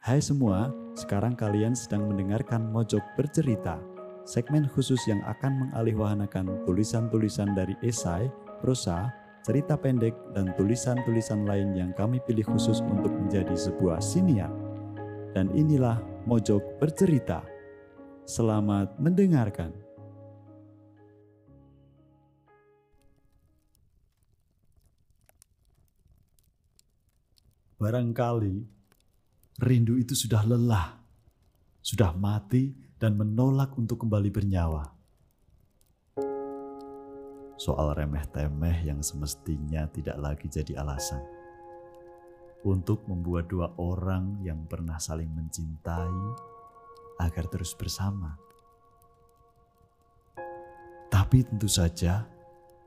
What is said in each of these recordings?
Hai semua, sekarang kalian sedang mendengarkan Mojok Bercerita, segmen khusus yang akan mengalihwahanakan tulisan-tulisan dari esai, prosa, cerita pendek, dan tulisan-tulisan lain yang kami pilih khusus untuk menjadi sebuah siniar. Dan inilah Mojok Bercerita. Selamat mendengarkan. Barangkali rindu itu sudah lelah, sudah mati dan menolak untuk kembali bernyawa. Soal remeh-temeh yang semestinya tidak lagi jadi alasan untuk membuat dua orang yang pernah saling mencintai agar terus bersama. Tapi tentu saja,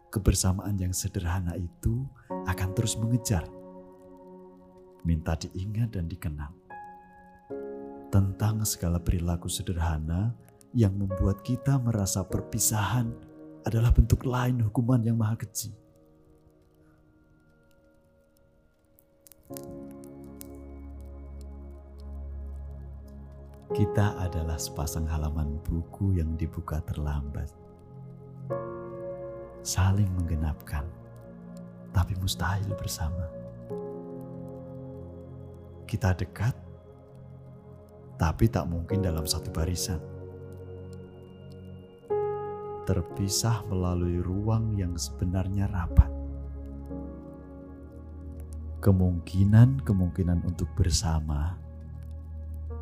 kebersamaan yang sederhana itu akan terus mengejar minta diingat dan dikenang. Tentang segala perilaku sederhana yang membuat kita merasa perpisahan adalah bentuk lain hukuman yang maha keji. Kita adalah sepasang halaman buku yang dibuka terlambat. Saling menggenapkan, tapi mustahil bersama kita dekat, tapi tak mungkin dalam satu barisan. Terpisah melalui ruang yang sebenarnya rapat. Kemungkinan-kemungkinan untuk bersama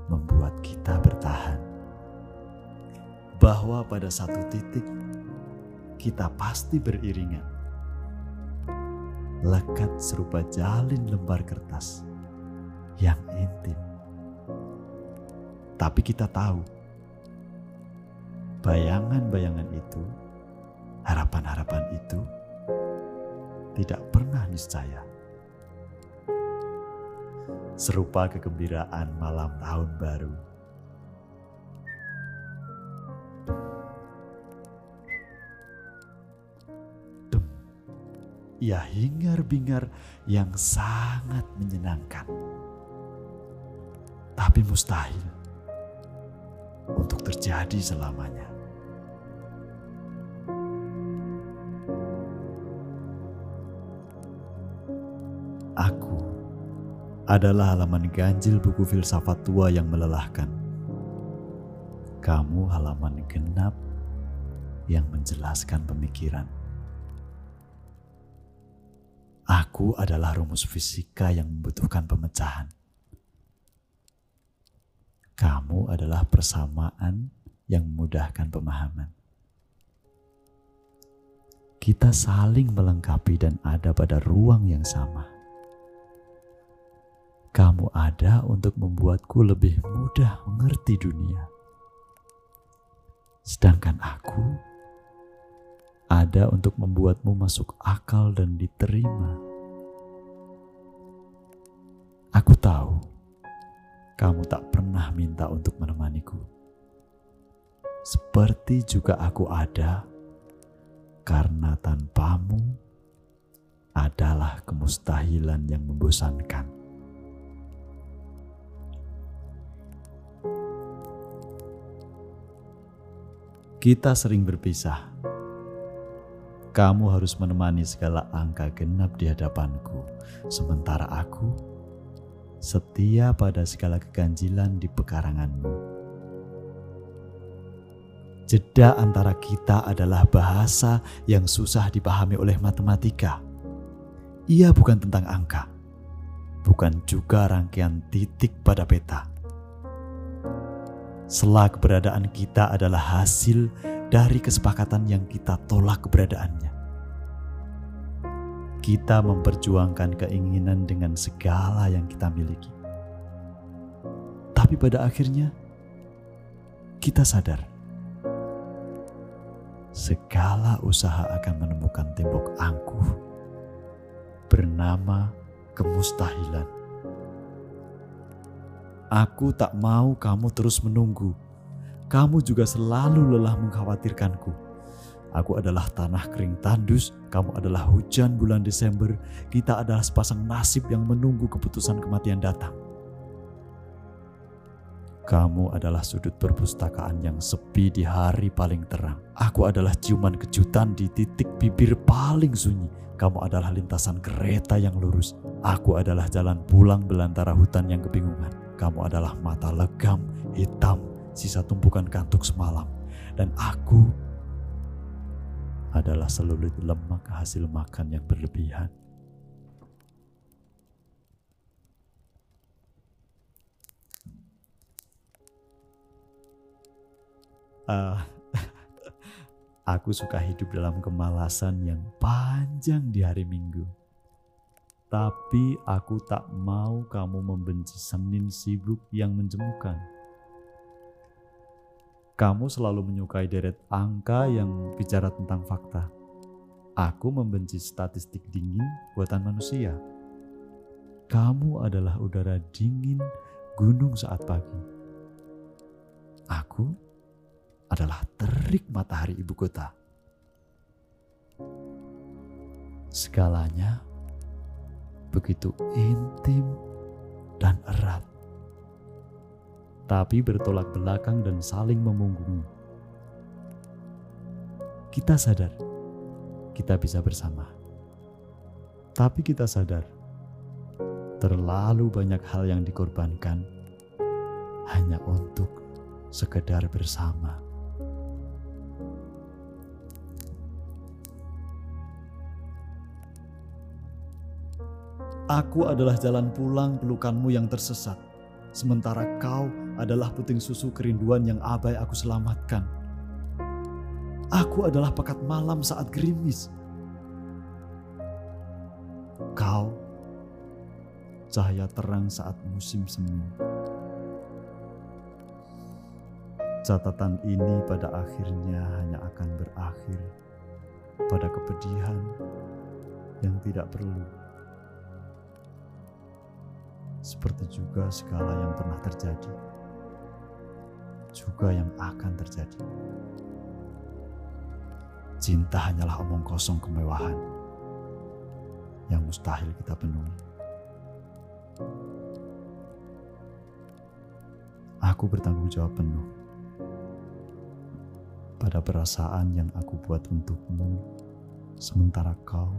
membuat kita bertahan. Bahwa pada satu titik kita pasti beriringan. Lekat serupa jalin lembar kertas yang intim. Tapi kita tahu, bayangan-bayangan itu, harapan-harapan itu tidak pernah niscaya. Serupa kegembiraan malam tahun baru. Ia hingar-bingar yang sangat menyenangkan tapi mustahil untuk terjadi selamanya. Aku adalah halaman ganjil buku filsafat tua yang melelahkan. Kamu halaman genap yang menjelaskan pemikiran. Aku adalah rumus fisika yang membutuhkan pemecahan. Kamu adalah persamaan yang memudahkan pemahaman. Kita saling melengkapi dan ada pada ruang yang sama. Kamu ada untuk membuatku lebih mudah mengerti dunia. Sedangkan aku ada untuk membuatmu masuk akal dan diterima. Kamu tak pernah minta untuk menemaniku. Seperti juga aku ada, karena tanpamu adalah kemustahilan yang membosankan. Kita sering berpisah. Kamu harus menemani segala angka genap di hadapanku, sementara aku setia pada segala keganjilan di pekaranganmu. Jeda antara kita adalah bahasa yang susah dipahami oleh matematika. Ia bukan tentang angka, bukan juga rangkaian titik pada peta. Selah keberadaan kita adalah hasil dari kesepakatan yang kita tolak keberadaannya kita memperjuangkan keinginan dengan segala yang kita miliki. Tapi pada akhirnya, kita sadar segala usaha akan menemukan tembok angkuh bernama kemustahilan. Aku tak mau kamu terus menunggu. Kamu juga selalu lelah mengkhawatirkanku Aku adalah tanah kering tandus, kamu adalah hujan bulan Desember, kita adalah sepasang nasib yang menunggu keputusan kematian datang. Kamu adalah sudut perpustakaan yang sepi di hari paling terang. Aku adalah ciuman kejutan di titik bibir paling sunyi. Kamu adalah lintasan kereta yang lurus. Aku adalah jalan pulang belantara hutan yang kebingungan. Kamu adalah mata legam, hitam, sisa tumpukan kantuk semalam. Dan aku adalah selulit lemak hasil makan yang berlebihan. uh, aku suka hidup dalam kemalasan yang panjang di hari Minggu. Tapi aku tak mau kamu membenci Senin sibuk yang menjemukan. Kamu selalu menyukai deret angka yang bicara tentang fakta. Aku membenci statistik dingin buatan manusia. Kamu adalah udara dingin gunung saat pagi. Aku adalah terik matahari ibu kota. Segalanya begitu intim dan erat, tapi bertolak belakang dan saling memunggungi. Kita sadar kita bisa bersama, tapi kita sadar terlalu banyak hal yang dikorbankan hanya untuk sekedar bersama. Aku adalah jalan pulang pelukanmu yang tersesat, sementara kau adalah puting susu kerinduan yang abai aku selamatkan. Aku adalah pekat malam saat gerimis. Kau cahaya terang saat musim semi. Catatan ini pada akhirnya hanya akan berakhir pada kepedihan yang tidak perlu seperti juga segala yang pernah terjadi, juga yang akan terjadi. Cinta hanyalah omong kosong kemewahan yang mustahil kita penuhi. Aku bertanggung jawab penuh pada perasaan yang aku buat untukmu, sementara kau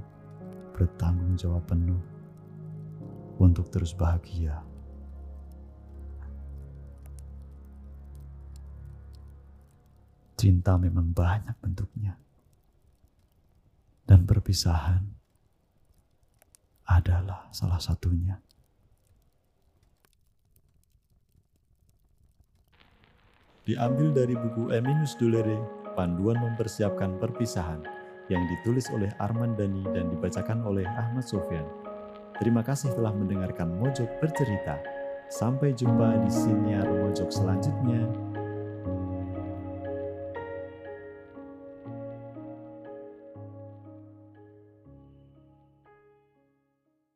bertanggung jawab penuh untuk terus bahagia. Cinta memang banyak bentuknya, dan perpisahan adalah salah satunya. Diambil dari buku Eminus Dulere, Panduan Mempersiapkan Perpisahan, yang ditulis oleh Arman Dani dan dibacakan oleh Ahmad Sofyan. Terima kasih telah mendengarkan Mojok bercerita. Sampai jumpa di siniar Mojok selanjutnya.